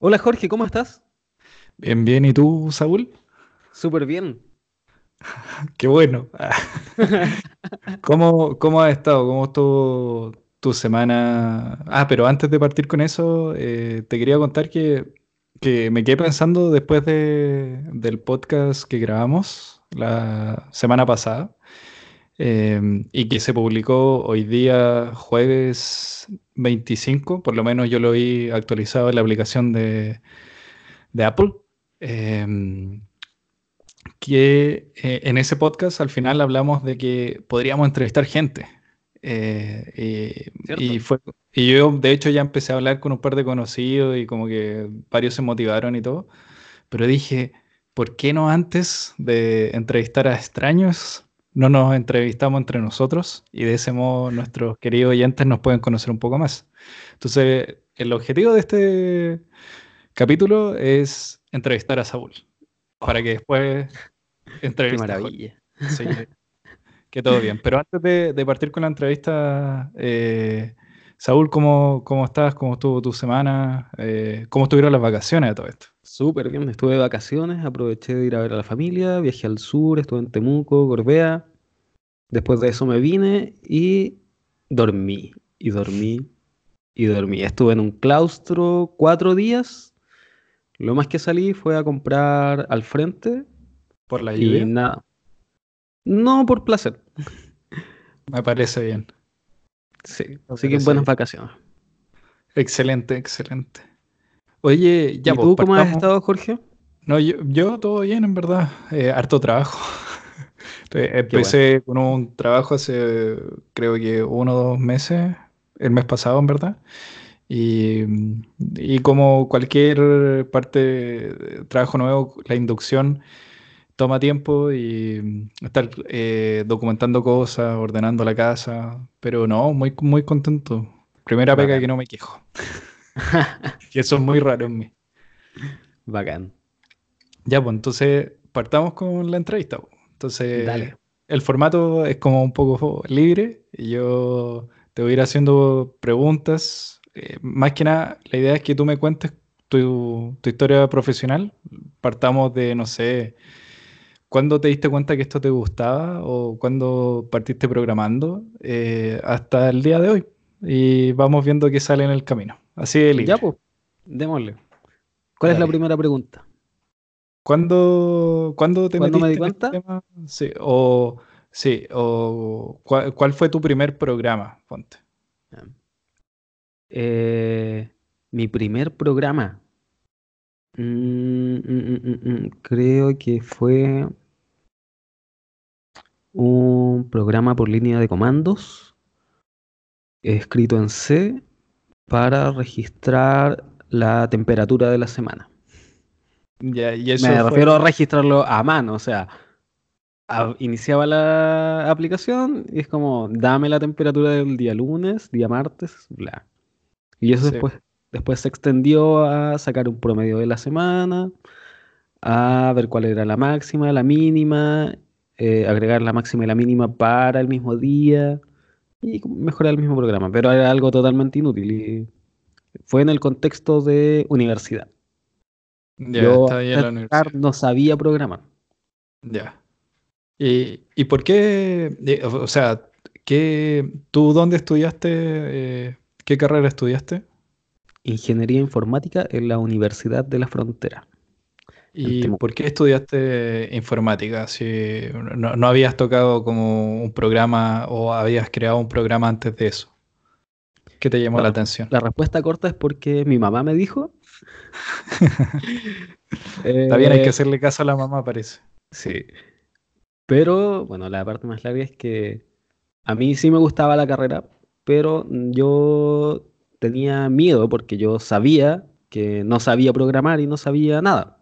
Hola Jorge, ¿cómo estás? Bien, bien. ¿Y tú, Saúl? Súper bien. Qué bueno. ¿Cómo, cómo has estado? ¿Cómo estuvo tu semana? Ah, pero antes de partir con eso, eh, te quería contar que, que me quedé pensando después de- del podcast que grabamos la semana pasada eh, y que se publicó hoy día, jueves 25. por lo menos yo lo vi actualizado en la aplicación de, de Apple. Em, que eh, en ese podcast al final hablamos de que podríamos entrevistar gente. Eh, y, fue, y yo de hecho ya empecé a hablar con un par de conocidos y como que varios se motivaron y todo, pero dije, ¿por qué no antes de entrevistar a extraños, no nos entrevistamos entre nosotros y de ese modo nuestros queridos oyentes nos pueden conocer un poco más? Entonces, el objetivo de este capítulo es entrevistar a Saúl para que después entreviste maravilla. Sí, que todo bien. Pero antes de, de partir con la entrevista, eh, Saúl, ¿cómo, cómo estás? ¿Cómo estuvo tu semana? Eh, ¿cómo estuvieron las vacaciones de todo esto? Súper bien, estuve de vacaciones, aproveché de ir a ver a la familia, viajé al sur, estuve en Temuco, Gorbea. Después de eso me vine y dormí, y dormí, y dormí. Estuve en un claustro cuatro días. Lo más que salí fue a comprar al frente ¿Por la y lluvia? nada. No por placer. Me parece bien. Sí, Me así que buenas bien. vacaciones. Excelente, excelente. Oye, ya ¿Y pues tú cómo has estado, Jorge? No, yo, yo todo bien, en verdad. Eh, harto trabajo. Bueno. Empecé con un trabajo hace, creo que uno o dos meses, el mes pasado, en verdad. Y, y como cualquier parte de trabajo nuevo, la inducción toma tiempo y estar eh, documentando cosas, ordenando la casa, pero no, muy, muy contento. Primera pega que no me quejo. Y eso es muy raro en mí. Bacán. Ya, pues entonces partamos con la entrevista. pues. Entonces, Dale. el formato es como un poco libre y yo te voy a ir haciendo preguntas. Eh, más que nada, la idea es que tú me cuentes tu, tu historia profesional. Partamos de, no sé, cuándo te diste cuenta que esto te gustaba o cuándo partiste programando eh, hasta el día de hoy. Y vamos viendo qué sale en el camino. Así de Ya, libre. pues, démosle. ¿Cuál es la primera pregunta? ¿Cuándo, cuándo te ¿Cuándo me di metiste en este cuenta? tema? Sí, o sí, o ¿cuál, cuál fue tu primer programa? Ponte. Ya. Eh, mi primer programa. Mm, mm, mm, creo que fue un programa por línea de comandos escrito en C para registrar la temperatura de la semana. Ya, y Me refiero a registrarlo a mano, o sea, a- iniciaba la aplicación y es como, dame la temperatura del día lunes, día martes, bla. Y eso sí, después, después se extendió a sacar un promedio de la semana, a ver cuál era la máxima, la mínima, eh, agregar la máxima y la mínima para el mismo día y mejorar el mismo programa. Pero era algo totalmente inútil y fue en el contexto de universidad. ya Yo está ahí en antes la de entrar universidad. no sabía programar. Ya. ¿Y, y por qué, eh, o sea, qué, tú dónde estudiaste, eh, qué carrera estudiaste? Ingeniería informática en la Universidad de la Frontera, ¿Y por qué estudiaste informática? Si no, no habías tocado como un programa o habías creado un programa antes de eso. ¿Qué te llamó La, atención? la respuesta corta es porque mi mamá me dijo. Está bien, hay que eh, hacerle caso a la mamá, parece. sí, pero bueno, la parte más larga es que a mí sí me gustaba la carrera, pero yo tenía miedo porque yo sabía que no sabía programar y no sabía nada.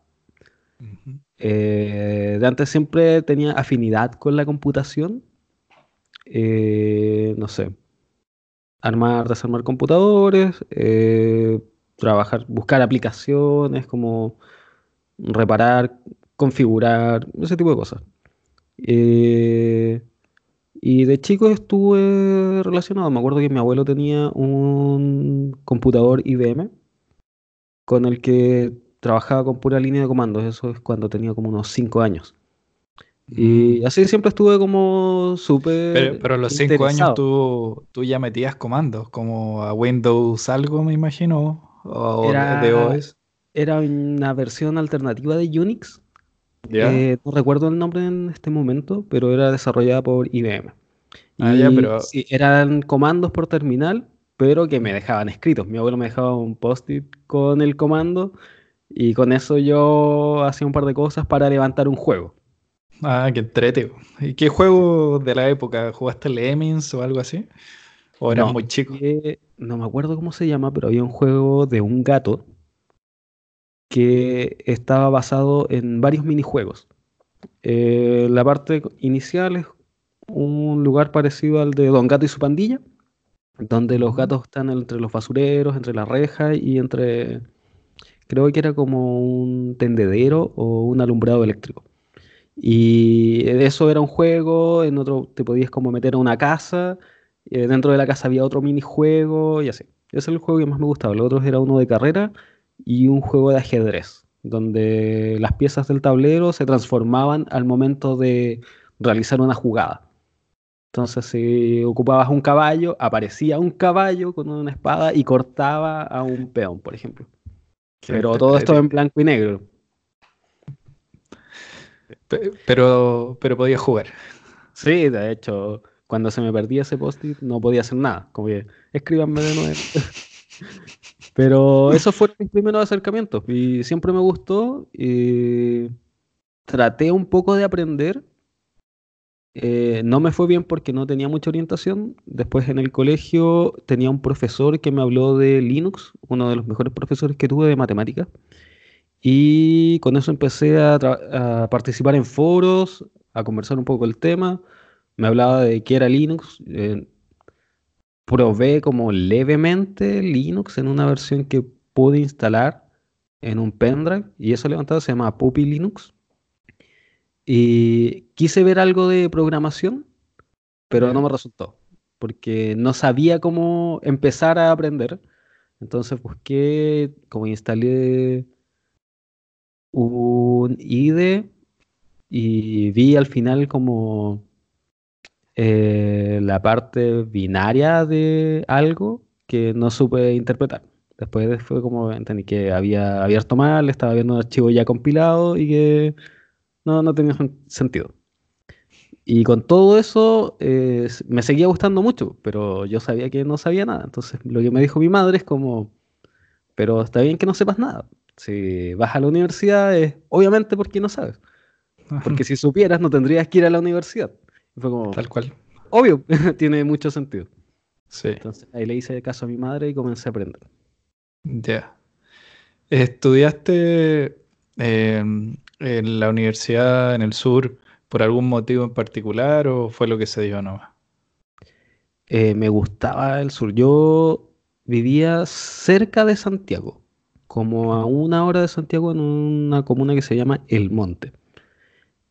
Eh, de antes siempre tenía afinidad con la computación, eh, no sé, armar, desarmar computadores, eh, trabajar, buscar aplicaciones, como reparar, configurar, ese tipo de cosas. Y de chico estuve relacionado. Me acuerdo que mi abuelo tenía un computador IBM con el que trabajaba con pura línea de comandos. Eso es cuando tenía como unos 5 años. Y Mm. así siempre estuve como Pero, súper pero a los cinco años interesado. tú, tú ya metías comandos, como a Windows algo, me imagino, o de- de Era, OS. era una versión alternativa de Unix. ¿Ya? Eh, no recuerdo el nombre en este momento, pero era desarrollada por IBM. Ah, ya, Y pero sí, eran comandos por terminal, pero que me dejaban escritos. Mi abuelo me dejaba un post-it con el comando y con eso yo hacía un par de cosas para levantar un juego. Ah, qué entrete. ¿Y qué juego de la época? ¿Jugaste Lemmings o algo así? ¿O eras No, muy chico? jugué- no me acuerdo cómo se llama, pero había un juego de un gato que estaba basado en varios minijuegos. Eh, la parte inicial es un lugar parecido al de Don Gato y su pandilla, donde los gatos están entre los basureros, entre las rejas y entre, creo que era como un tendedero o un alumbrado eléctrico. Y eso era un juego, en otro te podías como meter a una casa, eh, dentro de la casa había otro minijuego y así. Ese es el juego que más me gustaba. Los otros era uno de carrera y un juego de ajedrez, donde las piezas del tablero se transformaban al momento de realizar una jugada. Entonces, si ocupabas un caballo, aparecía un caballo con una espada y cortaba a un peón, por ejemplo. Pero todo esto en blanco y negro. Pe- Pero, pero podías jugar. Sí, de hecho, cuando se me perdía ese post-it no podía hacer nada. Como que, escríbanme de nuevo. Pero esos fueron mis primeros acercamientos y siempre me gustó. y traté un poco de aprender. Eh, no me fue bien porque no tenía mucha orientación. Después en el colegio tenía un profesor que me habló de Linux, uno de los mejores profesores que tuve de matemáticas. Y con eso empecé a, a participar en foros, a conversar un poco el tema. Me hablaba de qué era Linux. eh, probé como levemente Linux en una versión que pude instalar en un pendrive y eso levantado se llama Puppy Linux. Y quise ver algo de programación, pero no me resultó, porque no sabía cómo empezar a aprender. Entonces busqué, como instalé un IDE y vi al final como eh, la parte binaria de algo que no supe interpretar. Después de- fue como entendí que había abierto mal, estaba viendo un archivo ya compilado y que no, no tenía sen- sentido. Y con todo eso eh, me seguía gustando mucho, pero yo sabía que no sabía nada. Entonces lo que me dijo mi madre es como, pero está bien que no sepas nada. Si vas a la universidad es obviamente porque no sabes. Porque si supieras no tendrías que ir a la universidad. Y fue como, Tal cual. obvio, tiene mucho sentido. Sí, Entonces ahí le hice caso a mi madre y comencé a aprender. ya. ¿Estudiaste eh, en la universidad en el sur por algún motivo en particular o fue lo que se dio nomás? Eh, me gustaba el sur. Yo vivía cerca de Santiago, como a una hora de Santiago en una comuna que se llama El Monte.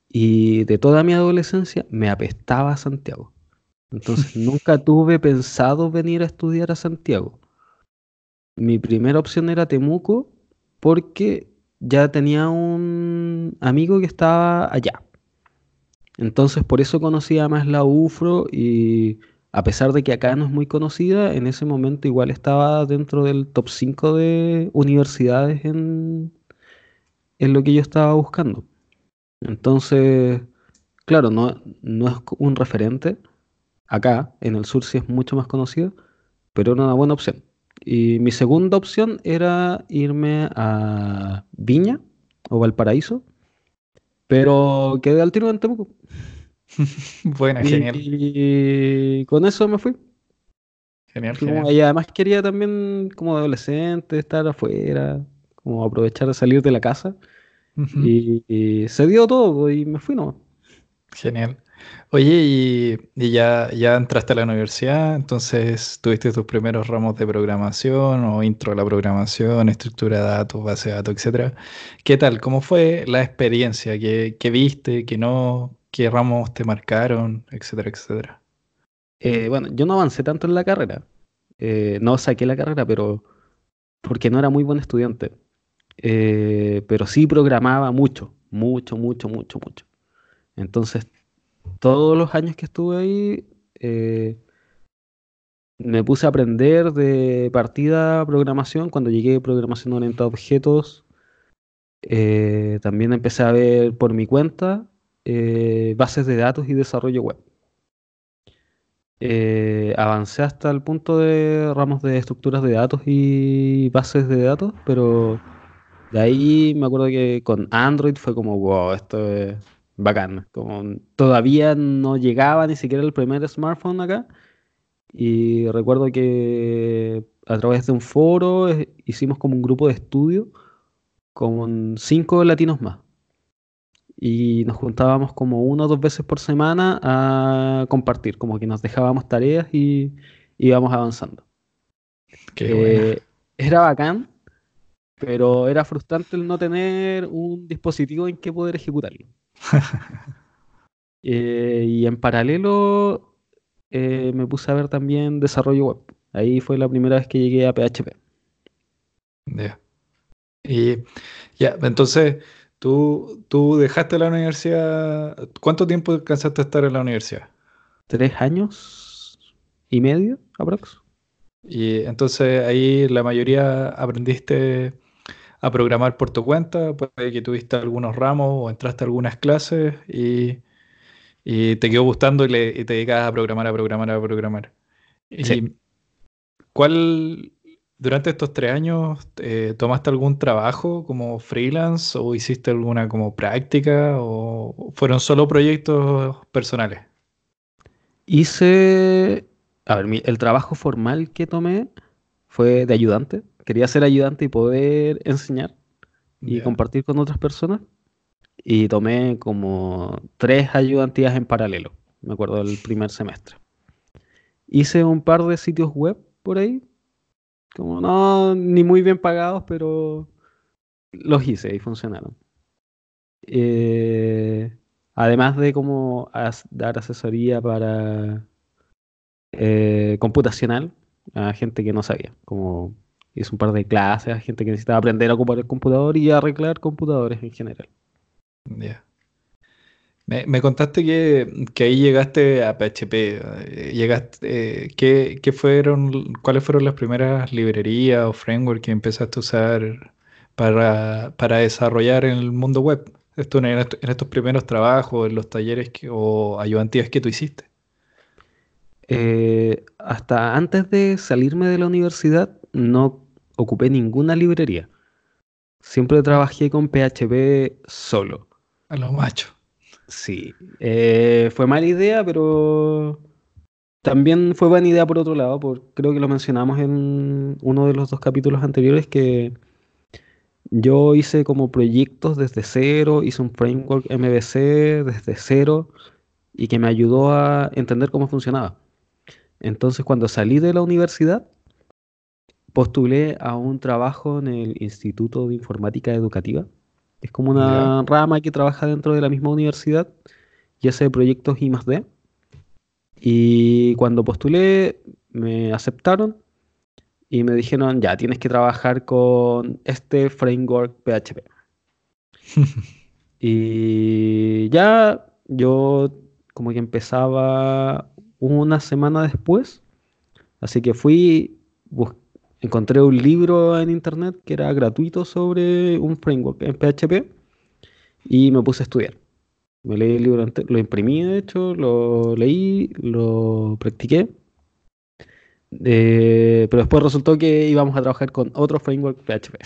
Y de toda mi adolescencia me apestaba Santiago. Entonces nunca tuve pensado venir a estudiar a Santiago. Mi primera opción era Temuco porque ya tenía un amigo que estaba allá. Entonces por eso conocía más la UFRO y a pesar de que acá no es muy conocida, en ese momento igual estaba dentro del top 5 de universidades en, en lo que yo estaba buscando. Entonces, claro, no, no es un referente. Acá, en el sur sí es mucho más conocido, pero era una buena opción. Y mi segunda opción era irme a Viña o Valparaíso, pero quedé al tiro en Temuco. Buena, Y, genial, y con eso me fui. genial, como- genial. y además quería también, como adolescente, estar afuera, como aprovechar de salir de la casa. Y, y se dio todo y me fui nomás. Genial. Oye, y, ya, entraste a la universidad, entonces tuviste tus primeros ramos de programación o intro a la programación, estructura de datos, base de datos, etcétera. ¿Qué tal? ¿Cómo fue la experiencia? ¿Qué, qué viste? ¿Qué no? ¿Qué ramos te marcaron? Etcétera, etcétera. Eh, bueno, yo no avancé tanto en la carrera. Eh, no saqué la carrera, pero porque no era muy buen estudiante. eh, pero sí programaba mucho, mucho, mucho, mucho, mucho. Entonces, todos los años que estuve ahí, eh, me puse a aprender de partida programación. Cuando llegué a programación orientada a objetos, eh, también empecé a ver por mi cuenta bases de datos y desarrollo web. avancé hasta el punto de ramos de estructuras de datos y bases de datos, pero de ahí me acuerdo que con Android fue como, wow, esto es bacán. Como todavía no llegaba ni siquiera el primer smartphone acá. Y recuerdo que a través de un foro eh, hicimos como un grupo de estudio con cinco latinos más. Y nos juntábamos como una o dos veces por semana a compartir, como que nos dejábamos tareas y íbamos avanzando. Qué Eh, era bacán pero era frustrante el no tener un dispositivo en que poder ejecutarlo. Eh, y en paralelo eh, me puse a ver también desarrollo web. Ahí fue la primera vez que llegué a PHP. Ya. Y ya, entonces, tú, tú dejaste la universidad. ¿Cuánto tiempo alcanzaste a estar en la universidad? Tres años y medio, aprox. Y entonces ahí la mayoría aprendiste a programar por tu cuenta, puede que tuviste algunos ramos o entraste a algunas clases y, y te quedó gustando y, le, y te dedicas a programar, a programar, a programar. ¿Y cuál, durante estos tres años, eh, tomaste algún trabajo como freelance o hiciste alguna como práctica o fueron solo proyectos personales? Hice, a ver, el trabajo formal que tomé fue de ayudante. Quería ser ayudante y poder enseñar y Ya. compartir con otras personas. Y tomé como tres ayudantías en paralelo, me acuerdo del primer semestre. Hice un par de sitios web por ahí, como no, ni muy bien pagados, pero los hice y funcionaron. Eh, además de como as- dar asesoría para eh, computacional a gente que no sabía, como hice un par de clases a gente que necesitaba aprender a ocupar el computador y arreglar computadores en general. Ya. Me, me contaste que, que ahí llegaste a PHP. eh, Llegaste, eh, ¿qué, qué fueron, cuáles fueron las primeras librerías o frameworks que empezaste a usar para, para desarrollar en el mundo web? Esto en, est- en estos primeros trabajos, en los talleres que- o ayudantías que tú hiciste. Eh, hasta antes de salirme de la universidad no ocupé ninguna librería. Siempre trabajé con PHP solo. A los machos. Sí, eh, fue mala idea, pero también fue buena idea por otro lado, por, creo que lo mencionamos en uno de los dos capítulos anteriores, que yo hice como proyectos desde cero, hice un framework MVC desde cero y que me ayudó a entender cómo funcionaba. Entonces, cuando salí de la universidad, postulé a un trabajo en el Instituto de Informática Educativa. Es como una rama que trabaja dentro de la misma universidad y hace proyectos I más D. Y cuando postulé, me aceptaron y me dijeron, ya, tienes que trabajar con este framework PHP. Y ya yo como que empezaba una semana después, así que fui, bus- encontré un libro en internet que era gratuito sobre un framework en PHP y me puse a estudiar. Me leí el libro lo imprimí de hecho, lo leí, lo practiqué. eh, pero después resultó que íbamos a trabajar con otro framework PHP.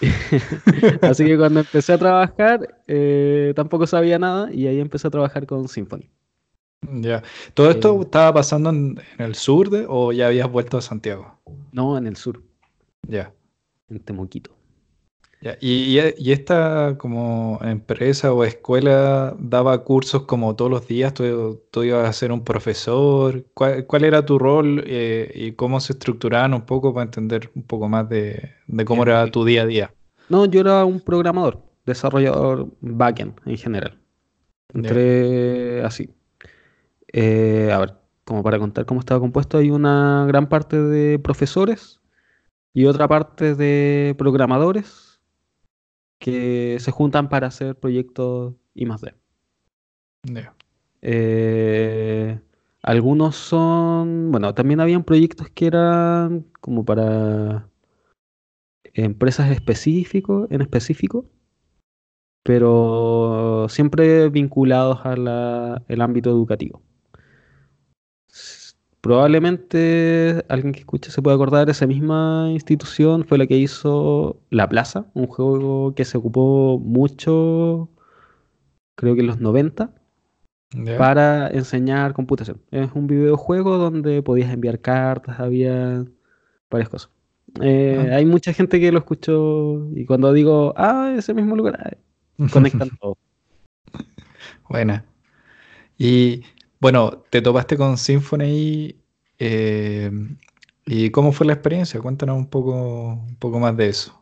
Así que cuando empecé a trabajar, eh, tampoco sabía nada y ahí empecé a trabajar con Symfony. Ya. ¿Todo esto Eh, estaba pasando en, en el sur de, o ya habías vuelto a Santiago? No, en el sur, Ya. en Temuquito. Ya, Y, y- y esta como empresa o escuela daba cursos como todos los días, tú, tú ibas a ser un profesor, ¿cuál, cuál era tu rol eh, y cómo se estructuraban un poco para entender un poco más de, de cómo era tu día a día? No, yo era un programador, desarrollador backend en general. Entré así. Eh, a ver, como para contar cómo estaba compuesto, hay una gran parte de profesores y otra parte de programadores que se juntan para hacer proyectos I más D. Eh, algunos son, bueno, también habían proyectos que eran como para empresas específicos, en específico, pero siempre vinculados al ámbito educativo. Probablemente alguien que escuche se pueda acordar, esa misma institución fue la que hizo La Plaza, un juego que se ocupó mucho, creo que en los 90 Ya. para enseñar computación. Es un videojuego donde podías enviar cartas, había varias cosas. Eh, Ah. hay mucha gente que lo escuchó y cuando digo, ah, ese mismo lugar, ah, conectan todo. Buena. Y bueno, te topaste con Symphony eh, y ¿cómo fue la experiencia? Cuéntanos un poco, un poco más de eso.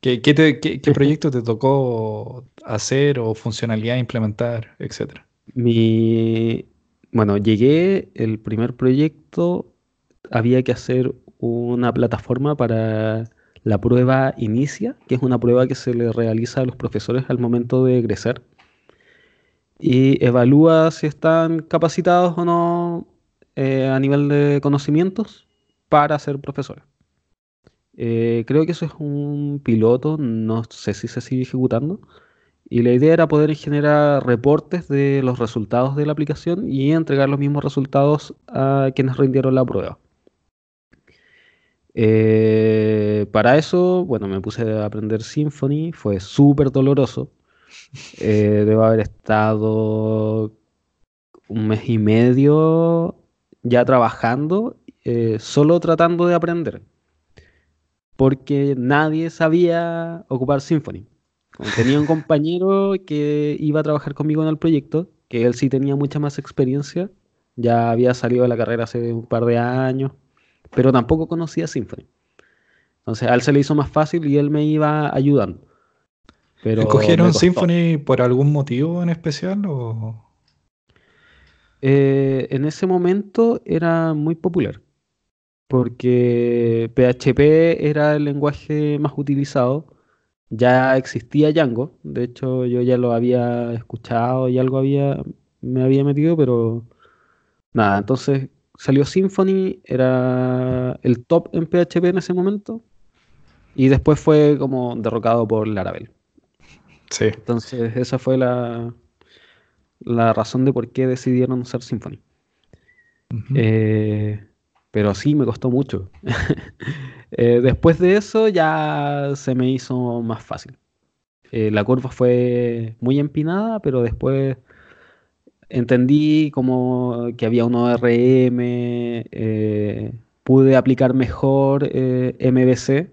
¿Qué, qué te- qué- qué proyecto te tocó hacer o funcionalidad implementar, etcétera? Mi, bueno, llegué, el primer proyecto, había que hacer una plataforma para la prueba Inicia, que es una prueba que se le realiza a los profesores al momento de egresar. Y evalúa si están capacitados o no eh, a nivel de conocimientos para ser profesores. Eh, creo que eso es un piloto, no sé si se sigue ejecutando. Y la idea era poder generar reportes de los resultados de la aplicación y entregar los mismos resultados a quienes rindieron la prueba. Eh, para eso, bueno, me puse a aprender Symfony, fue súper doloroso. Eh, debo haber estado un mes y medio ya trabajando, eh, solo tratando de aprender, porque nadie sabía ocupar Symfony. Tenía un compañero que iba a trabajar conmigo en el proyecto, que él sí tenía mucha más experiencia, ya había salido de la carrera hace un par de años, pero tampoco conocía Symfony. Entonces a él se le hizo más fácil y él me iba ayudando. Pero ¿Escogieron. Symfony por algún motivo en especial o...? Eh, en ese momento era muy popular, porque PHP era el lenguaje más utilizado. Ya existía Django, de hecho yo ya lo había escuchado y algo había, me había metido, pero nada, entonces salió Symfony, era el top en PHP en ese momento, y después fue como derrocado por Laravel. Sí. Entonces esa fue la, la razón de por qué decidieron usar Symfony. Eh, pero sí, me costó mucho. Eh, después de eso ya se me hizo más fácil. Eh, la curva fue muy empinada, pero después entendí como que había un ORM, pude aplicar mejor MVC.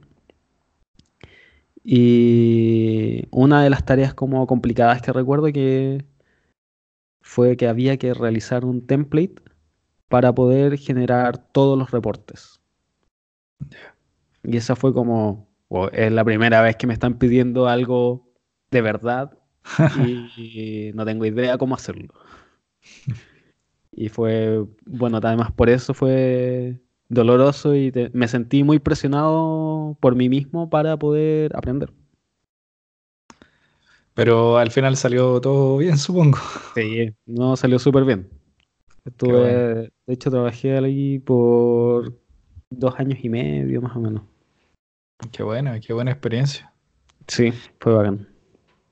Y una de las tareas como complicadas que recuerdo que fue que había que realizar un template para poder generar todos los reportes. Y esa fue como, "Oh, es la primera vez que me están pidiendo algo de verdad y no tengo idea cómo hacerlo. Y fue, bueno, además por eso fue doloroso y te- me sentí muy presionado por mí mismo para poder aprender. Pero al final salió todo bien, supongo. Sí, no salió súper bien. Estuve, bueno. de hecho, trabajé ahí por dos años y medio más o menos. Qué buena, qué buena experiencia. Sí, fue bacán.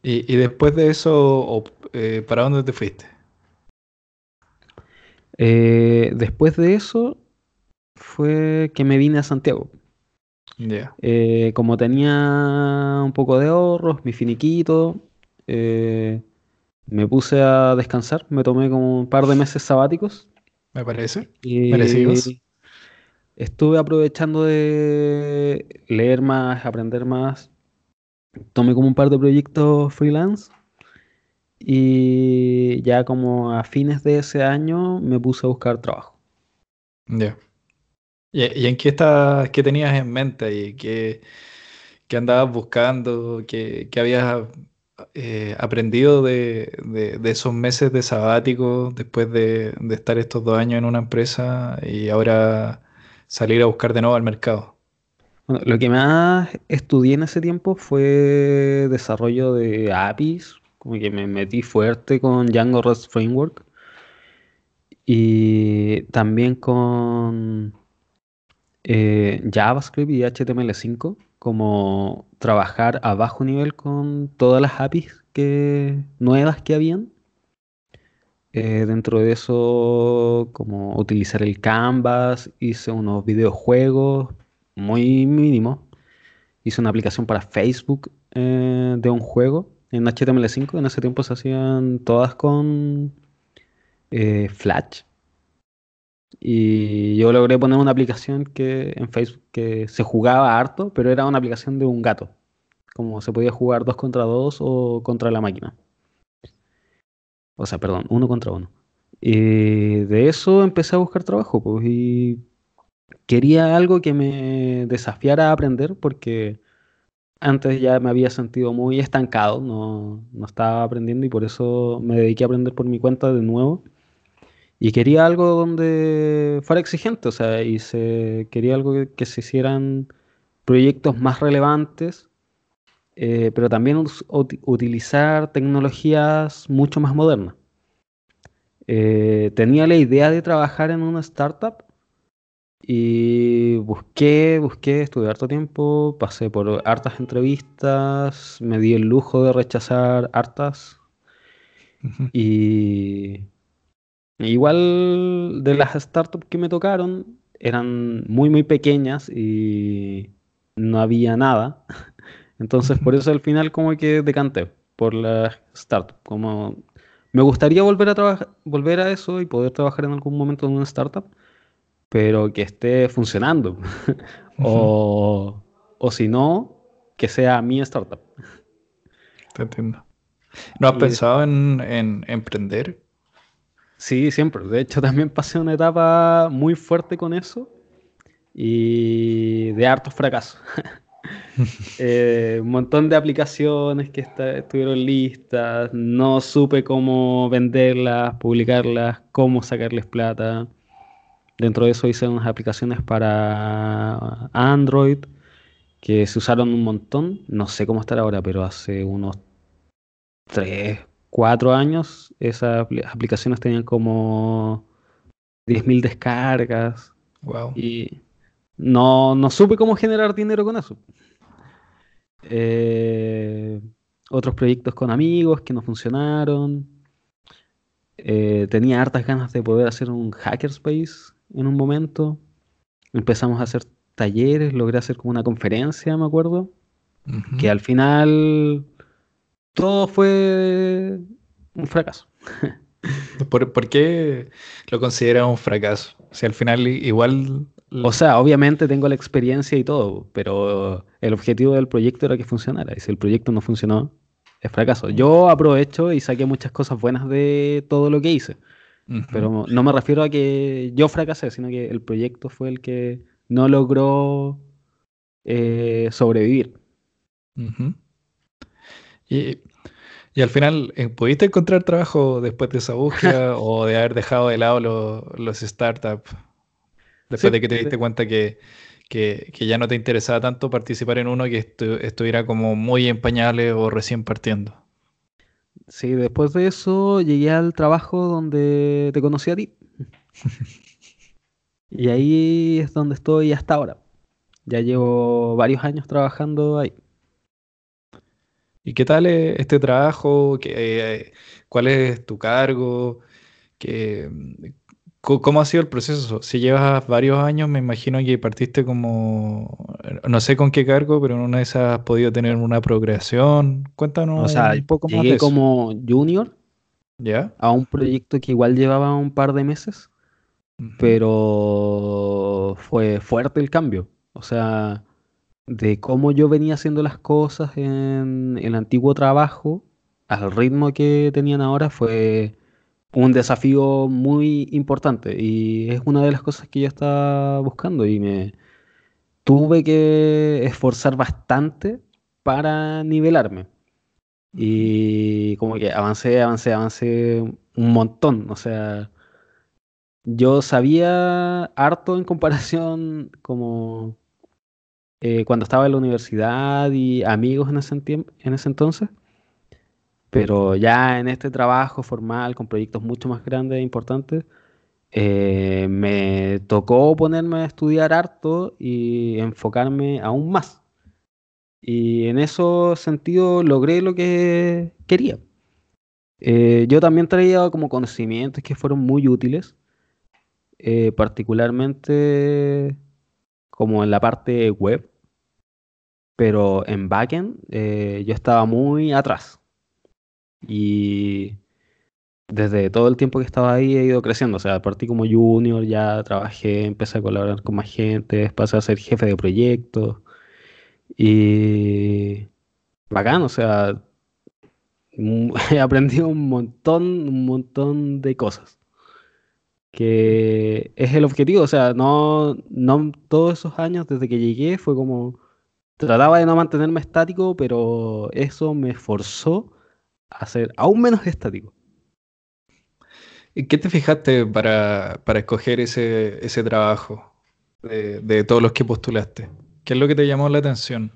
Y, y después de eso, eh, ¿para dónde te fuiste? Eh, después de eso fue que me vine a Santiago. Eh, como tenía un poco de ahorros, mi finiquito, eh, me puse a descansar, me tomé como un par de meses sabáticos Me parece. Merecidos. y estuve aprovechando de leer más, aprender más. Tomé como un par de proyectos freelance y ya como a fines de ese año me puse a buscar trabajo. Ya. ¿Y, en qué estás, qué tenías en mente y qué, qué andabas buscando, qué, qué habías eh, aprendido de, de- de esos meses de sabático después de, de estar estos dos años en una empresa y ahora salir a buscar de nuevo al mercado? Bueno, lo que más estudié en ese tiempo fue desarrollo de APIs, como que me metí fuerte con Django REST Framework y también con eh, JavaScript y HTML5, como trabajar a bajo nivel con todas las APIs que, nuevas que habían. Eh, dentro de eso, como utilizar el Canvas, hice unos videojuegos muy mínimos. Hice una aplicación para Facebook eh, de un juego en HTML5. En ese tiempo se hacían todas con Flash. Y yo logré poner una aplicación que en Facebook que se jugaba harto, pero era una aplicación de un gato. Como se podía jugar dos contra dos o contra la máquina. O sea, perdón, uno contra uno. Y de eso empecé a buscar trabajo, pues, y quería algo que me desafiara a aprender porque antes ya me había sentido muy estancado, no, no estaba aprendiendo y por eso me dediqué a aprender por mi cuenta de nuevo. Y quería algo donde fuera exigente, o sea, y se, quería algo que, se hicieran proyectos más relevantes, eh, pero también utilizar tecnologías mucho más modernas. Eh, tenía la idea de trabajar en una startup y busqué, busqué, estuve harto tiempo, pasé por hartas entrevistas, me di el lujo de rechazar hartas y Igual de las startups que me tocaron, eran muy, muy pequeñas y no había nada. Entonces, por eso al final como que decanté por las startups. Como me gustaría volver a trabajar, volver a eso y poder trabajar en algún momento en una startup, pero que esté funcionando. o, o si no, que sea mi startup. Te entiendo. ¿No has pensado en, en emprender? Sí, siempre. De hecho, también pasé una etapa muy fuerte con eso y de hartos fracasos. Eh, un montón de aplicaciones que estuvieron listas, no supe cómo venderlas, publicarlas, cómo sacarles plata. Dentro de eso hice unas aplicaciones para Android que se usaron un montón. No sé cómo estar ahora, pero hace unos tres, cuatro años, esas aplicaciones tenían como 10.000 descargas. Wow. Y no, no supe cómo generar dinero con eso. Eh, otros proyectos con amigos que no funcionaron. Eh, tenía hartas ganas de poder hacer un hackerspace en un momento. Empezamos a hacer talleres, logré hacer como una conferencia, me acuerdo. Que al final todo fue un fracaso. ¿Por, qué lo consideras un fracaso? Si al final igual... O sea, obviamente tengo la experiencia y todo, pero el objetivo del proyecto era que funcionara. Y si el proyecto no funcionó, es fracaso. Yo aprovecho y saqué muchas cosas buenas de todo lo que hice. Pero no me refiero a que yo fracasé, sino que el proyecto fue el que no logró eh, sobrevivir. Y, al final, eh, ¿pudiste encontrar trabajo después de esa búsqueda o de haber dejado de lado los startups? Después de que te diste cuenta que, ya no te interesaba tanto participar en uno que estuviera como muy en pañales o recién partiendo. Sí, después de eso llegué al trabajo donde te conocí a ti. y ahí es donde estoy hasta ahora. Ya llevo varios años trabajando ahí. ¿Y qué tal este trabajo? ¿Qué, ¿Cuál es tu cargo? ¿Qué, ¿Cómo ha sido el proceso? Si llevas varios años, me imagino que partiste como, no sé con qué cargo, pero en una de esas has podido tener una progresión. Cuéntanos un poco más de eso. como junior ¿Ya? a un proyecto que igual llevaba un par de meses, pero fue fuerte el cambio. O sea, de cómo yo venía haciendo las cosas en el antiguo trabajo al ritmo que tenían ahora fue un desafío muy importante y es una de las cosas que yo estaba buscando y me tuve que esforzar bastante para nivelarme. Y como que avancé, avancé, avancé un montón. O sea, yo sabía harto en comparación como eh, cuando estaba en la universidad y amigos en ese, en ese entonces. Pero ya en este trabajo formal, con proyectos mucho más grandes e importantes, eh, me tocó ponerme a estudiar harto y enfocarme aún más. Y en ese sentido logré lo que quería. Eh, yo también traía como conocimientos que fueron muy útiles, eh, particularmente como en la parte web, pero en backend yo estaba muy atrás. Y desde todo el tiempo que estaba ahí he ido creciendo. O sea, partí como junior, ya trabajé, empecé a colaborar con más gente, pasé a ser jefe de proyectos. Y bacán, o sea, he aprendido un montón, un montón de cosas. Que es el objetivo, o sea, no, no todos esos años desde que llegué fue como trataba de no mantenerme estático, pero eso me forzó a ser aún menos estático. ¿Y qué te fijaste para, escoger ese, ese trabajo de, todos los que postulaste? ¿Qué es lo que te llamó la atención?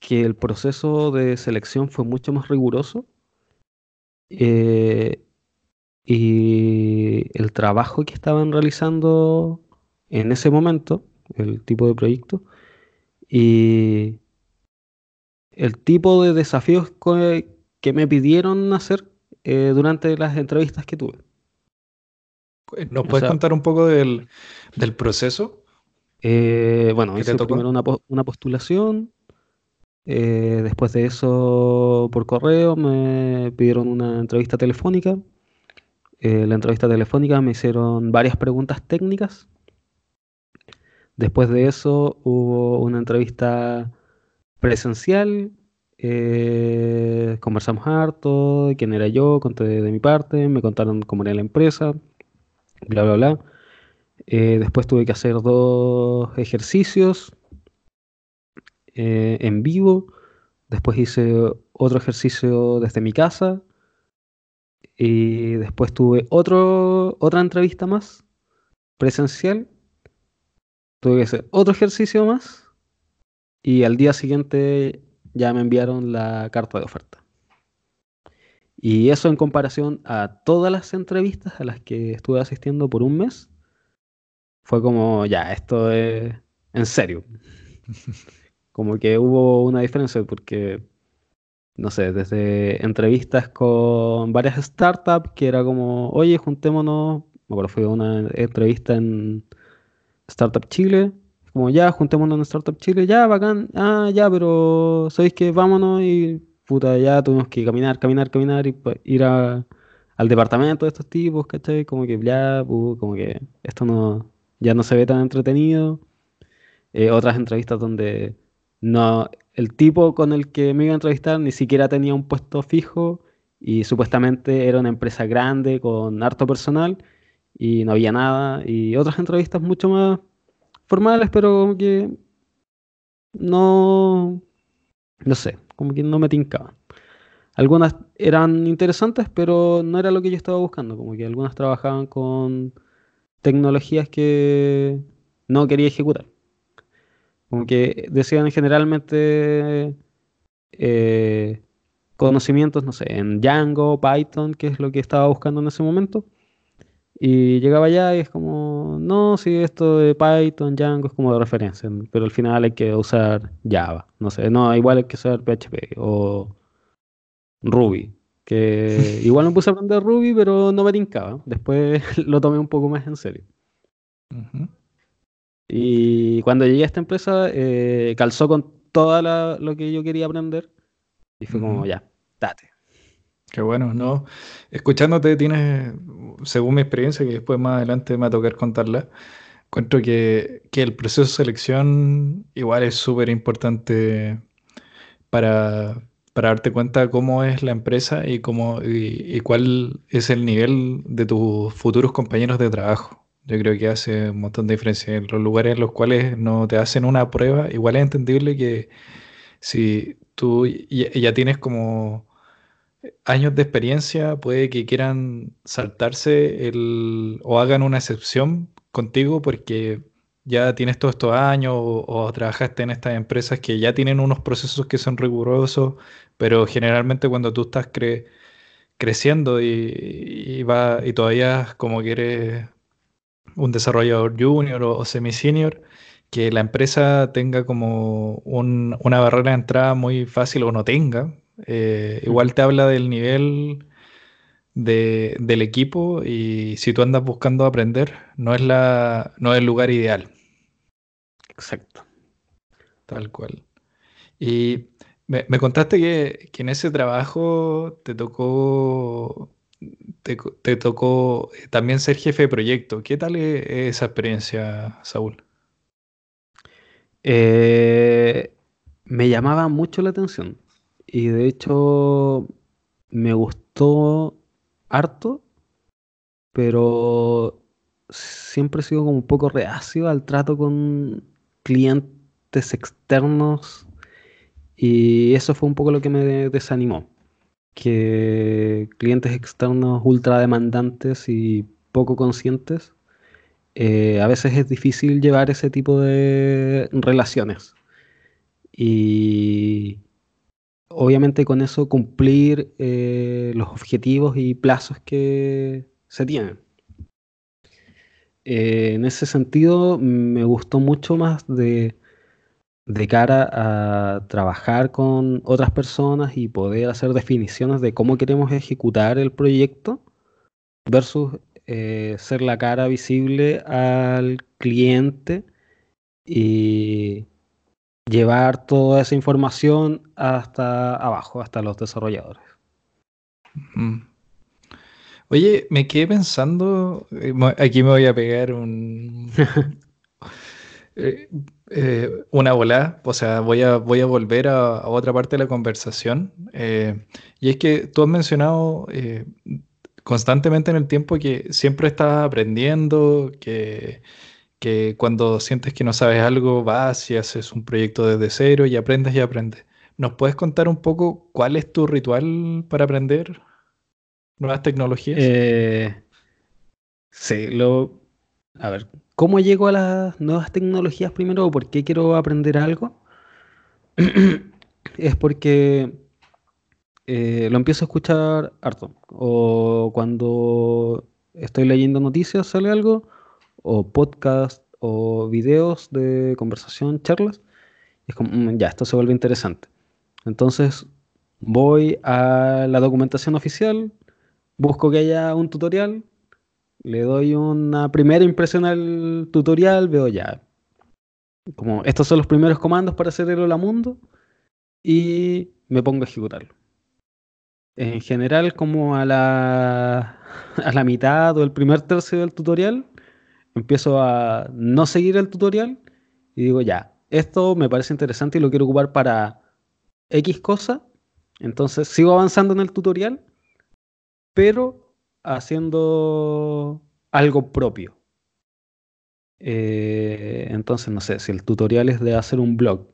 Que el proceso de selección fue mucho más riguroso eh, y el trabajo que estaban realizando en ese momento, el tipo de proyecto, y el tipo de desafíos que me pidieron hacer eh, durante las entrevistas que tuve. ¿Nos puedes contar un poco del, proceso? Eh, bueno, hice primero una, una postulación. Eh, después de eso, por correo, me pidieron una entrevista telefónica. La entrevista telefónica me hicieron varias preguntas técnicas. Después de eso hubo una entrevista presencial eh, conversamos harto, quién era yo, conté de, mi parte, me contaron cómo era la empresa, bla, bla, bla. Eh, después tuve que hacer dos ejercicios eh, en vivo. Después hice otro ejercicio desde mi casa. Y después tuve otro, otra entrevista más presencial. Tuve que hacer otro ejercicio más. Y al día siguiente ya me enviaron la carta de oferta. Y eso en comparación a todas las entrevistas a las que estuve asistiendo por un mes, fue como, ya, esto es en serio. como que hubo una diferencia porque, no sé, desde entrevistas con varias startups, que era como, oye, juntémonos, me acuerdo, fue una entrevista en Startup Chile, como ya, juntémonos en Startup Chile, ya, bacán, ah, ya, pero ¿sabéis que vámonos? Y puta, ya tuvimos que caminar, caminar, caminar y ir a, al departamento de estos tipos, ¿cachai? Como que ya, como que esto no, ya no se ve tan entretenido. Eh, otras entrevistas donde no, el tipo con el que me iba a entrevistar ni siquiera tenía un puesto fijo y supuestamente era una empresa grande con harto personal y no había nada. Y otras entrevistas mucho más formales, pero como que no, no sé, como que no me tincaban. Algunas eran interesantes, pero no era lo que yo estaba buscando, como que algunas trabajaban con tecnologías que no quería ejecutar. Como que decían generalmente eh, conocimientos, no sé, en Django, Python, que es lo que estaba buscando en ese momento. Y llegaba allá y es como, no, si esto de Python, Django es como de referencia, pero al final hay que usar Java, no sé, no, igual hay que usar PHP o Ruby, que igual me puse a aprender Ruby, pero no me tincaba, después lo tomé un poco más en serio. Y cuando llegué a esta empresa, eh, calzó con todo lo que yo quería aprender y fue como, ya, date. Qué bueno, ¿no? Escuchándote tienes, según mi experiencia, que después más adelante me va a tocar contarla, encuentro que, el proceso de selección igual es súper importante para, darte cuenta cómo es la empresa y, cómo, y, cuál es el nivel de tus futuros compañeros de trabajo. Yo creo que hace un montón de diferencia. En los lugares en los cuales no te hacen una prueba, igual es entendible que si tú ya tienes como años de experiencia puede que quieran saltarse el, o hagan una excepción contigo porque ya tienes todos estos años o, trabajaste en estas empresas que ya tienen unos procesos que son rigurosos, pero generalmente cuando tú estás creciendo y, va, y todavía como que eres un desarrollador junior o, semi-senior, que la empresa tenga como una barrera de entrada muy fácil o no tenga, eh, igual te habla del nivel del equipo y si tú andas buscando aprender, no es, la, no es el lugar ideal. Exacto. Tal cual. Y me, contaste que, en ese trabajo te tocó, te, tocó también ser jefe de proyecto. ¿Qué tal es esa experiencia, Saúl? Eh, me llamaba mucho la atención y de hecho me gustó harto, pero siempre he sido como un poco reacio al trato con clientes externos y eso fue un poco lo que me desanimó. Que clientes externos ultra demandantes y poco conscientes, eh, a veces es difícil llevar ese tipo de relaciones. Y obviamente con eso cumplir eh, los objetivos y plazos que se tienen. Eh, en ese sentido, me gustó mucho más de, de cara a trabajar con otras personas y poder hacer definiciones de cómo queremos ejecutar el proyecto versus eh, ser la cara visible al cliente y llevar toda esa información hasta abajo, hasta los desarrolladores. Oye, me quedé pensando, eh, aquí me voy a pegar un, eh, eh, una bola, o sea, voy a, voy a volver a, otra parte de la conversación. y es que tú has mencionado constantemente en el tiempo que siempre estás aprendiendo, que que cuando sientes que no sabes algo, vas y haces un proyecto desde cero y aprendes y aprendes. ¿Nos puedes contar un poco cuál es tu ritual para aprender nuevas tecnologías? Eh, sí, lo... A ver, ¿cómo llego a las nuevas tecnologías primero o por qué quiero aprender algo? es porque eh, lo empiezo a escuchar harto. O cuando estoy leyendo noticias sale algo, o podcast o videos de conversación, charlas, es como, mm, ya, esto se vuelve interesante. Entonces voy a la documentación oficial, busco que haya un tutorial, le doy una primera impresión al tutorial, veo ya, como estos son los primeros comandos para hacer el Hola Mundo y me pongo a ejecutarlo. En general, como a la, a la mitad o el primer tercio del tutorial, empiezo a no seguir el tutorial y digo, ya, esto me parece interesante y lo quiero ocupar para X cosa. Entonces sigo avanzando en el tutorial, pero haciendo algo propio. Eh, entonces, no sé, si el tutorial es de hacer un blog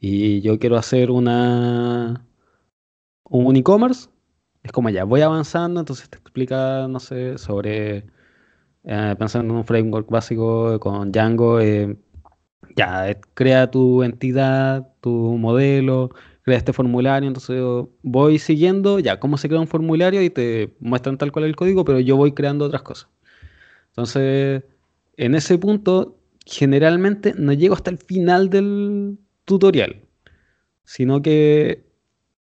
y yo quiero hacer una un e-commerce, es como ya, voy avanzando, entonces te explica, no sé, sobre eh, pensando en un framework básico con Django, eh, ya, crea tu entidad, tu modelo, crea este formulario, entonces voy siguiendo, ya, cómo se crea un formulario y te muestran tal cual el código, pero yo voy creando otras cosas. Entonces, en ese punto, generalmente no llego hasta el final del tutorial, sino que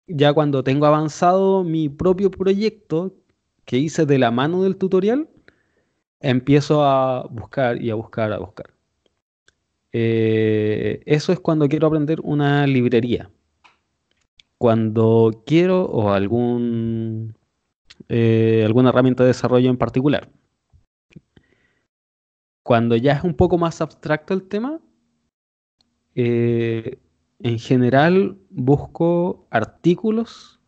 ya cuando tengo avanzado mi propio proyecto que hice de la mano del tutorial, empiezo a buscar y a buscar, a buscar. Eh, eso es cuando quiero aprender una librería. Cuando quiero o algún eh, alguna herramienta de desarrollo en particular. Cuando ya es un poco más abstracto el tema, eh, en general busco artículos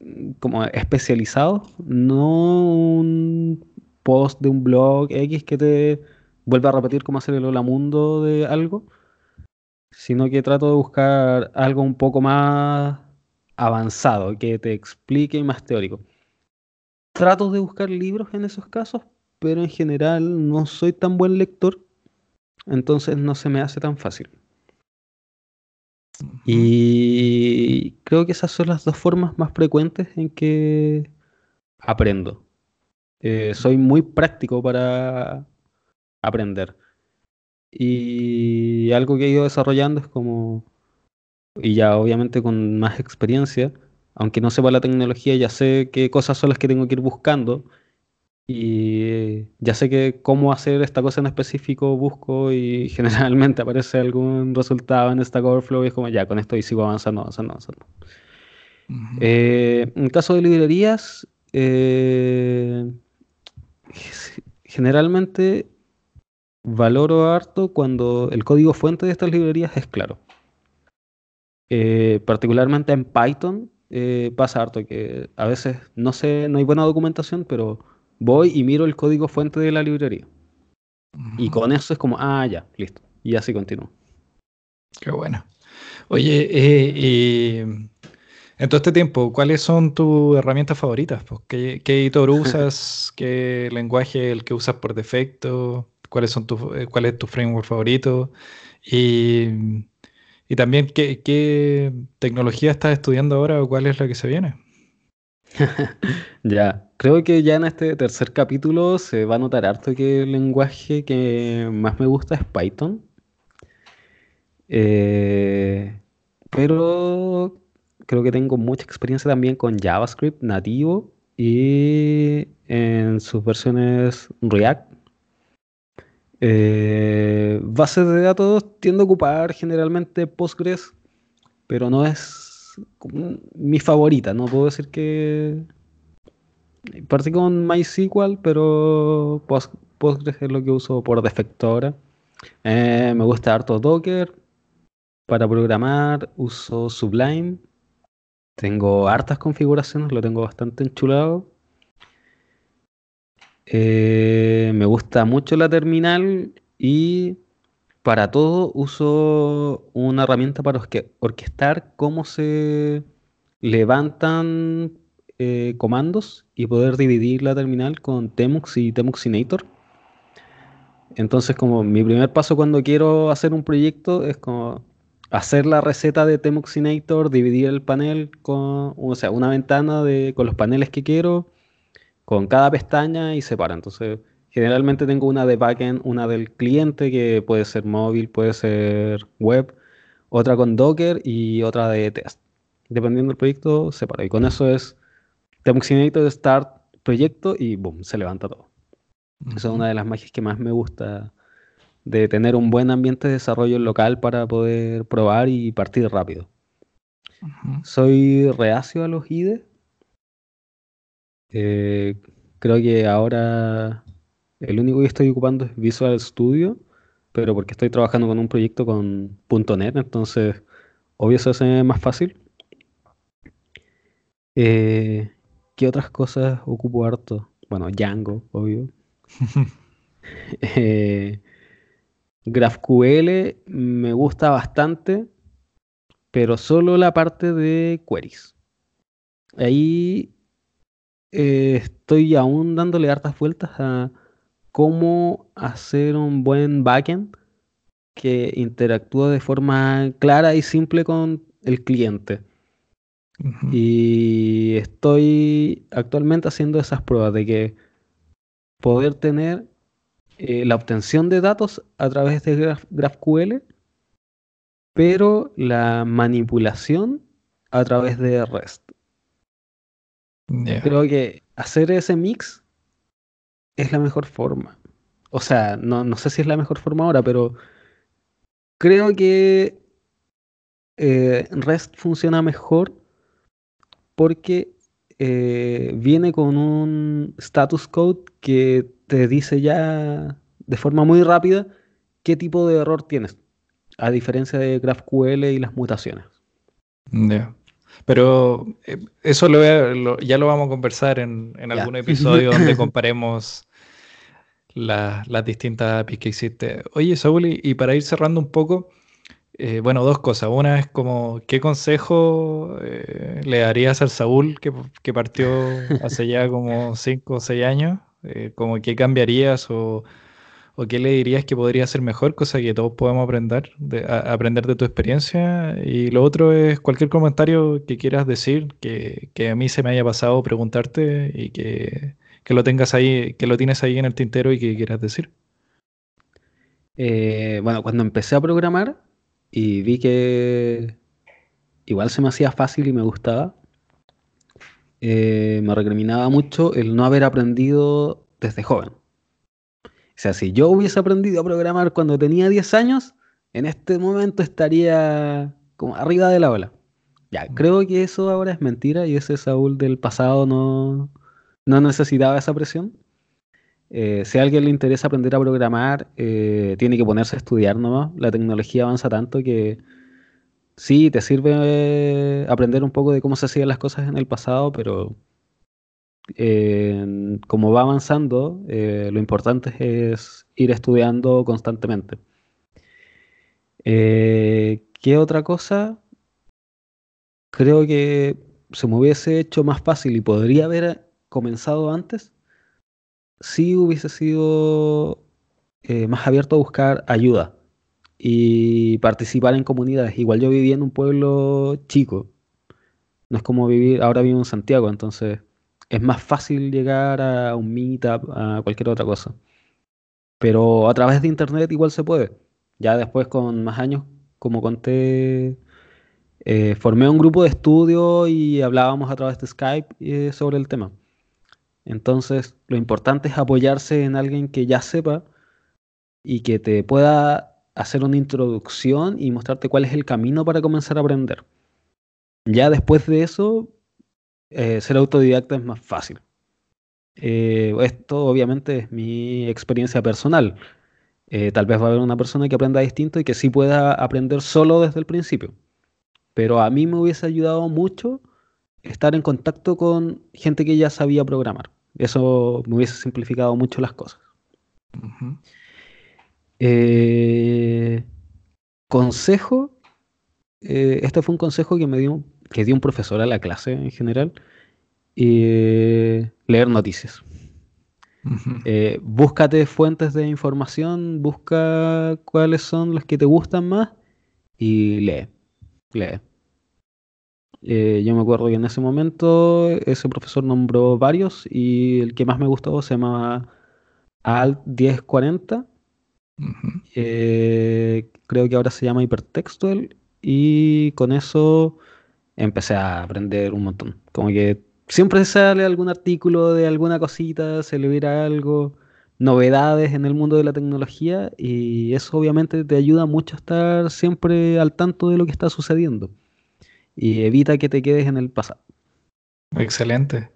mm, como especializados, no un post de un blog X que te vuelva a repetir cómo hacer el hola mundo de algo, sino que trato de buscar algo un poco más avanzado, que te explique más teórico. Trato de buscar libros en esos casos, pero en general no soy tan buen lector. entonces no se me hace tan fácil. Y creo que esas son las dos formas más frecuentes en que aprendo. Eh, soy muy práctico para aprender. Y algo que he ido desarrollando es como, y ya obviamente con más experiencia, aunque no sepa la tecnología, ya sé qué cosas son las que tengo que ir buscando. Y ya sé que cómo hacer esta cosa en específico busco y generalmente aparece algún resultado en Stack Overflow y es como ya con esto y sigo avanzando, avanzando, avanzando. Eh, en caso de librerías, eh, generalmente valoro harto cuando el código fuente de estas librerías es claro. Eh, particularmente en Python eh, pasa harto que a veces no sé, no hay buena documentación, pero voy y miro el código fuente de la librería. Y con eso es como, ah, ya, listo. Y así continúo. Qué bueno. Oye, eh, y en todo este tiempo, ¿cuáles son tus herramientas favoritas? Pues, ¿Qué, qué editor usas? ¿Qué lenguaje el que usas por defecto? cuáles son tus, eh, cuál es tu framework favorito y, y también qué, tecnología estás estudiando ahora o cuál es la que se viene. ya, creo que ya en este tercer capítulo se va a notar harto que el lenguaje que más me gusta es Python. Eh, pero creo que tengo mucha experiencia también con JavaScript nativo y en sus versiones React eh, bases de datos tiendo a ocupar generalmente Postgres, pero no es mi favorita. No puedo decir que. Partí con MySQL, pero Postgres es lo que uso por defecto ahora. Eh, me gusta harto Docker. Para programar uso Sublime. Tengo hartas configuraciones, lo tengo bastante enchulado. Eh, me gusta mucho la terminal y para todo uso una herramienta para orquestar cómo se levantan eh, comandos y poder dividir la terminal con Temux y Temuxinator. Entonces, como mi primer paso cuando quiero hacer un proyecto es como hacer la receta de Temuxinator, dividir el panel con, o sea, una ventana de, con los paneles que quiero con cada pestaña y separa. Entonces, generalmente tengo una de backend, una del cliente que puede ser móvil, puede ser web, otra con Docker y otra de test. Dependiendo del proyecto, separa. Y con eso es de Start proyecto y boom, se levanta todo. Esa es una de las magias que más me gusta de tener un buen ambiente de desarrollo local para poder probar y partir rápido. Soy reacio a los IDE, eh, creo que ahora el único que estoy ocupando es Visual Studio, pero porque estoy trabajando con un proyecto con .NET, entonces obvio se hace más fácil. Eh, ¿Qué otras cosas ocupo harto? Bueno, Django, obvio. eh, GraphQL me gusta bastante, pero solo la parte de queries. Ahí eh, estoy aún dándole hartas vueltas a cómo hacer un buen backend que interactúa de forma clara y simple con el cliente. Y estoy actualmente haciendo esas pruebas de que poder tener eh, la obtención de datos a través de GraphQL, pero la manipulación a través de REST. Creo que hacer ese mix es la mejor forma. O sea, no, sé si es la mejor forma ahora, pero creo que eh, REST funciona mejor porque eh, viene con un status code que te dice ya de forma muy rápida qué tipo de error tienes, a diferencia de GraphQL y las mutaciones. Pero eh, eso lo, ya lo vamos a conversar en, algún episodio donde comparemos las distintas APIs que existe. Oye, Saúl, y, para ir cerrando un poco, eh, bueno, dos cosas. Una es como, ¿qué consejo eh, le darías al Saúl que, que, partió hace ya como cinco o seis años? como, ¿qué cambiarías o, ¿O qué le dirías que podría ser mejor, cosa que todos podemos aprender de, aprender de tu experiencia? Y lo otro es cualquier comentario que quieras decir, que, a mí se me haya pasado preguntarte y que, que, lo tengas ahí, que lo tienes ahí en el tintero y que quieras decir. Eh, bueno, cuando empecé a programar y vi que igual se me hacía fácil y me gustaba, eh, me recriminaba mucho el no haber aprendido desde joven. O sea, si yo hubiese aprendido a programar cuando tenía 10 años, en este momento estaría como arriba de la ola. Ya, creo que eso ahora es mentira y ese Saúl del pasado no, no necesitaba esa presión. Eh, si a alguien le interesa aprender a programar, eh, tiene que ponerse a estudiar nomás. La tecnología avanza tanto que sí, te sirve aprender un poco de cómo se hacían las cosas en el pasado, pero como va avanzando, eh, lo importante es ir estudiando constantemente. Eh, ¿Qué otra cosa? Creo que se me hubiese hecho más fácil y podría haber comenzado antes si hubiese sido eh, más abierto a buscar ayuda y participar en comunidades. Igual yo vivía en un pueblo chico. No es como vivir, ahora vivo en Santiago, entonces es más fácil llegar a un meetup, a cualquier otra cosa. Pero a través de internet igual se puede. Ya después con más años, como conté, eh, formé un grupo de estudio y hablábamos a través de Skype eh, sobre el tema. Entonces, lo importante es apoyarse en alguien que ya sepa y que te pueda hacer una introducción y mostrarte cuál es el camino para comenzar a aprender. Ya después de eso, eh, ser autodidacta es más fácil. Eh, esto obviamente es mi experiencia personal. Eh, tal vez va a haber una persona que aprenda distinto y que sí pueda aprender solo desde el principio. Pero a mí me hubiese ayudado mucho estar en contacto con gente que ya sabía programar. Eso me hubiese simplificado mucho las cosas. consejo. este fue un consejo que me dio que dio un profesor a la clase en general, y leer noticias. Eh, búscate fuentes de información, busca cuáles son los que te gustan más y lee, lee. Eh, yo me acuerdo que en ese momento ese profesor nombró varios y el que más me gustó se llamaba Alt 1040. Eh, creo que ahora se llama Hypertextual y con eso empecé a aprender un montón. Como que siempre sale algún artículo de alguna cosita, se le viera algo, novedades en el mundo de la tecnología y eso obviamente te ayuda mucho a estar siempre al tanto de lo que está sucediendo y evita que te quedes en el pasado. Excelente.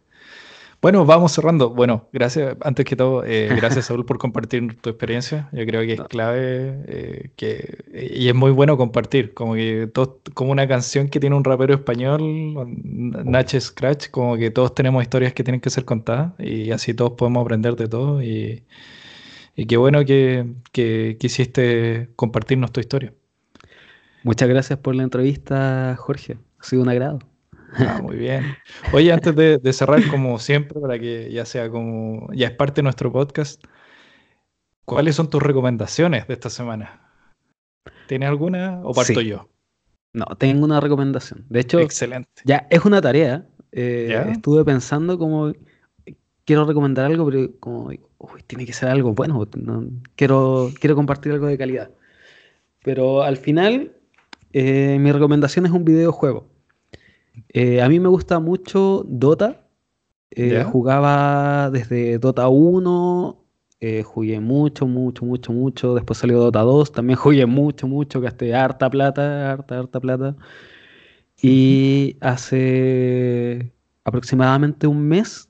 Bueno, vamos cerrando. Bueno, gracias, antes que todo, eh, gracias Saúl por compartir tu experiencia. Yo creo que es clave eh, que, y es muy bueno compartir, como que como una canción que tiene un rapero español, Nach Scratch, como que todos tenemos historias que tienen que ser contadas y así todos podemos aprender de todo y, y qué bueno que, que quisiste compartirnos tu historia. Muchas gracias por la entrevista, Jorge. Ha sido un agrado. Ah, muy bien. Oye, antes de, cerrar, como siempre, para que ya sea como, ya es parte de nuestro podcast, ¿cuáles son tus recomendaciones de esta semana? ¿Tienes alguna o parto yo? No, tengo una recomendación. De hecho, Excelente. ya es una tarea. Eh, estuve pensando como quiero recomendar algo, pero como tiene que ser algo bueno. quiero, quiero compartir algo de calidad. Pero al final, eh, mi recomendación es un videojuego. Eh, a mí me gusta mucho Dota. Eh, jugaba desde Dota 1, eh, jugué mucho, mucho, mucho, mucho. Después salió Dota 2, también jugué mucho, mucho, gasté harta plata, harta, harta plata. Y hace aproximadamente un mes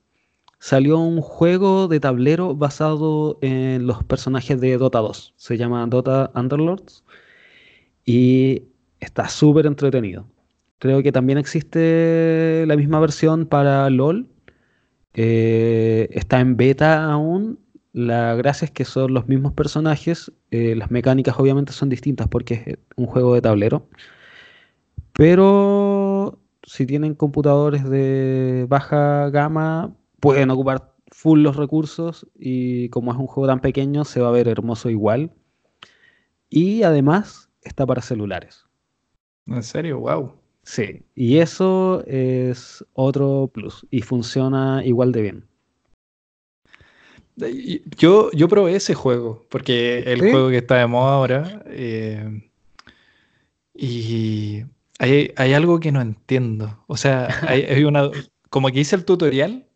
salió un juego de tablero basado en los personajes de Dota 2. Se llama Dota Underlords. Y está súper entretenido. Creo que también existe la misma versión para LOL. Eh, está en beta aún. La gracia es que son los mismos personajes. Eh, las mecánicas obviamente son distintas porque es un juego de tablero. Pero si tienen computadores de baja gama, pueden ocupar full los recursos y como es un juego tan pequeño se va a ver hermoso igual. Y además está para celulares. ¿En serio? ¡Wow! Sí, y eso es otro plus y funciona igual de bien. Yo, yo probé ese juego, porque el juego que está de moda ahora. Eh, y hay, algo que no entiendo. O sea, hay, una. Como que hice el tutorial.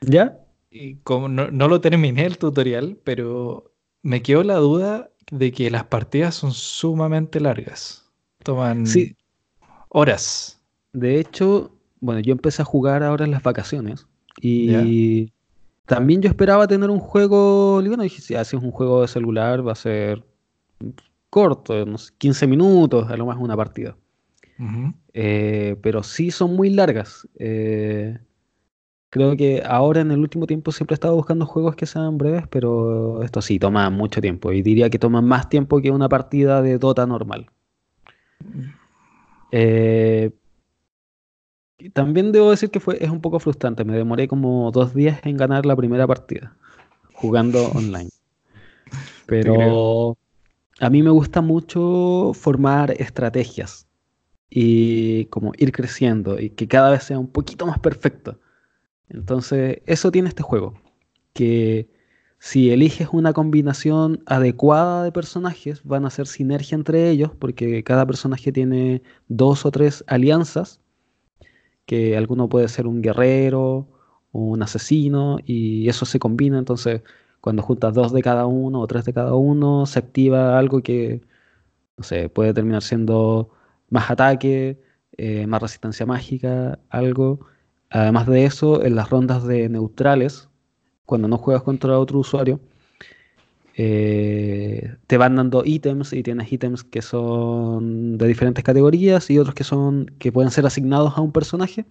¿Ya? Y como no, no, lo terminé el tutorial, pero me quedó la duda de que las partidas son sumamente largas. Toman sí. Horas. De hecho, bueno, yo empecé a jugar ahora en las vacaciones. Y también yo esperaba tener un juego, bueno, dije, si haces un juego de celular va a ser corto, unos 15 minutos, a lo más una partida. Eh, pero sí son muy largas. Eh, creo que ahora en el último tiempo siempre he estado buscando juegos que sean breves, pero esto sí toma mucho tiempo. Y diría que toma más tiempo que una partida de Dota normal. Eh, también debo decir que fue, es un poco frustrante. Me demoré como dos días en ganar la primera partida, jugando online. Pero a mí me gusta mucho formar estrategias y como ir creciendo y que cada vez sea un poquito más perfecto. Entonces, eso tiene este juego. Que si eliges una combinación adecuada de personajes, van a hacer sinergia entre ellos, porque cada personaje tiene dos o tres alianzas que alguno puede ser un guerrero o un asesino y eso se combina, entonces cuando juntas dos de cada uno o tres de cada uno, se activa algo que, no puede terminar siendo más ataque, eh, más resistencia mágica, algo. Además de eso, en las rondas de neutrales, cuando no juegas contra otro usuario, eh, te van dando ítems y tienes ítems que son de diferentes categorías y otros que son que pueden ser asignados a un personaje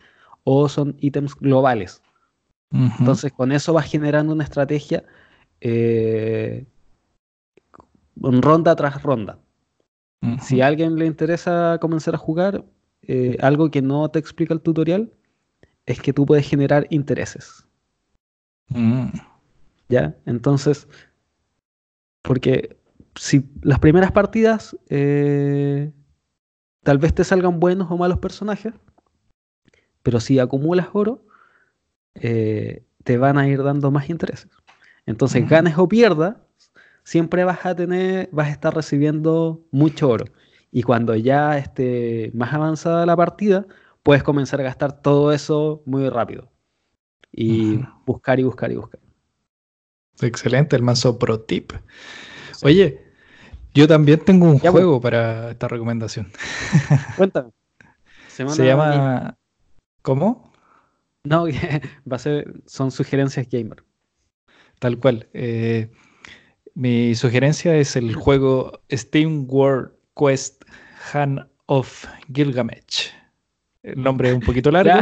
o son ítems globales. Entonces con eso vas generando una estrategia eh, ronda tras ronda. Si a alguien le interesa comenzar a jugar, eh, algo que no te explica el tutorial es que tú puedes generar intereses. Mm. ¿Ya? Entonces, porque si las primeras partidas eh, tal vez te salgan buenos o malos personajes, pero si acumulas oro, eh, te van a ir dando más intereses. Entonces, ganes o pierdas, siempre vas a tener, vas a estar recibiendo mucho oro. Y cuando ya esté más avanzada la partida, puedes comenzar a gastar todo eso muy rápido. Y buscar y buscar y buscar. Excelente, el mazo pro tip. Oye, yo también tengo un pues. juego para esta recomendación. Cuéntame. Se llama. ¿Cómo? No, va a ser. Son sugerencias gamer. Tal cual. Eh, mi sugerencia es el juego Steam World Quest Han of Gilgamesh. El nombre es un poquito largo.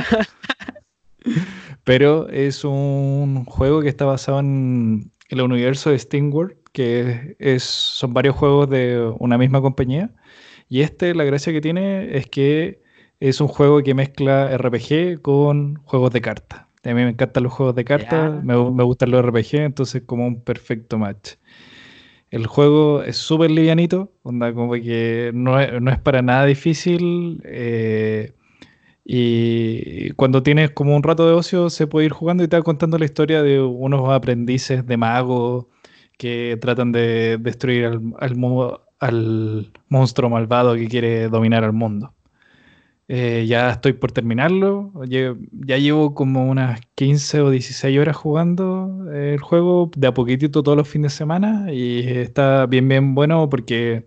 Pero es un juego que está basado en el universo de SteamWorld, que es, son varios juegos de una misma compañía. Y este, la gracia que tiene es que es un juego que mezcla RPG con juegos de cartas. A mí me encantan los juegos de cartas, me, me, gustan los RPG, entonces como un perfecto match. El juego es súper livianito, onda como que no es, no es para nada difícil. Eh, y cuando tienes como un rato de ocio, se puede ir jugando y te va contando la historia de unos aprendices de magos que tratan de destruir al, al, monstruo malvado que quiere dominar al mundo. Eh, ya estoy por terminarlo. Ya llevo como unas 15 o 16 horas jugando el juego de a poquitito todos los fines de semana y está bien, bien bueno porque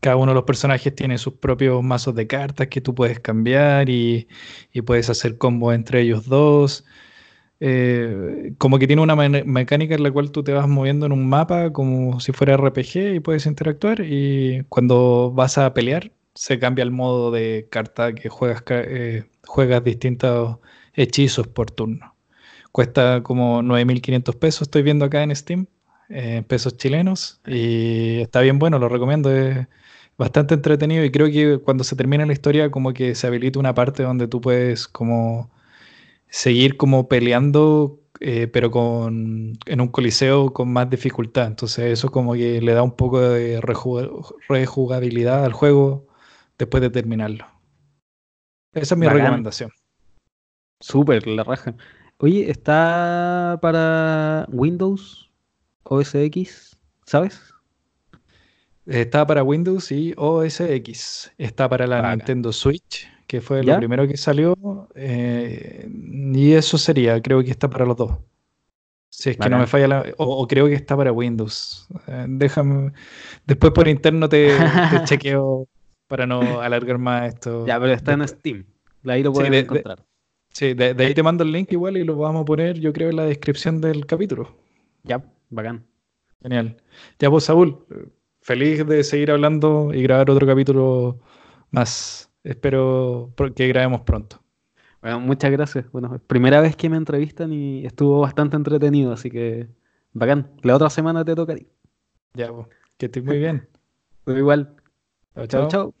cada uno de los personajes tiene sus propios mazos de cartas que tú puedes cambiar y, puedes hacer combos entre ellos dos. Eh, como que tiene una mecánica en la cual tú te vas moviendo en un mapa como si fuera RPG y puedes interactuar y cuando vas a pelear se cambia el modo de carta que juegas, eh, juegas distintos hechizos por turno. Cuesta como 9.500 pesos, estoy viendo acá en Steam, eh, pesos chilenos, y está bien bueno, lo recomiendo bastante entretenido y creo que cuando se termina la historia como que se habilita una parte donde tú puedes como seguir como peleando eh, pero con, en un coliseo con más dificultad. Entonces eso como que le da un poco de rejugabilidad al juego después de terminarlo. Esa es mi recomendación. Súper, la raja. Oye, ¿está para Windows OS X? ¿Sabes? Está para Windows y OS X. Está para la Nintendo Switch, que fue lo primero que salió. Eh, y eso sería, creo que está para los dos. Si es que no me falla la. O, creo que está para Windows. Eh, déjame. Después por interno te, chequeo para no alargar más esto. Ya, pero está en Steam. Ahí lo pueden encontrar. sí, de, ahí te mando el link igual y lo vamos a poner, yo creo, en la descripción del capítulo. Ya, bacán. Genial. Ya, pues, Saúl, feliz de seguir hablando y grabar otro capítulo más. Espero que grabemos pronto. Bueno, muchas gracias. Bueno, primera vez que me entrevistan y estuvo bastante entretenido, así que bacán. La otra semana te toca a ti. Ya, que estés muy bien. igual. chao. chao.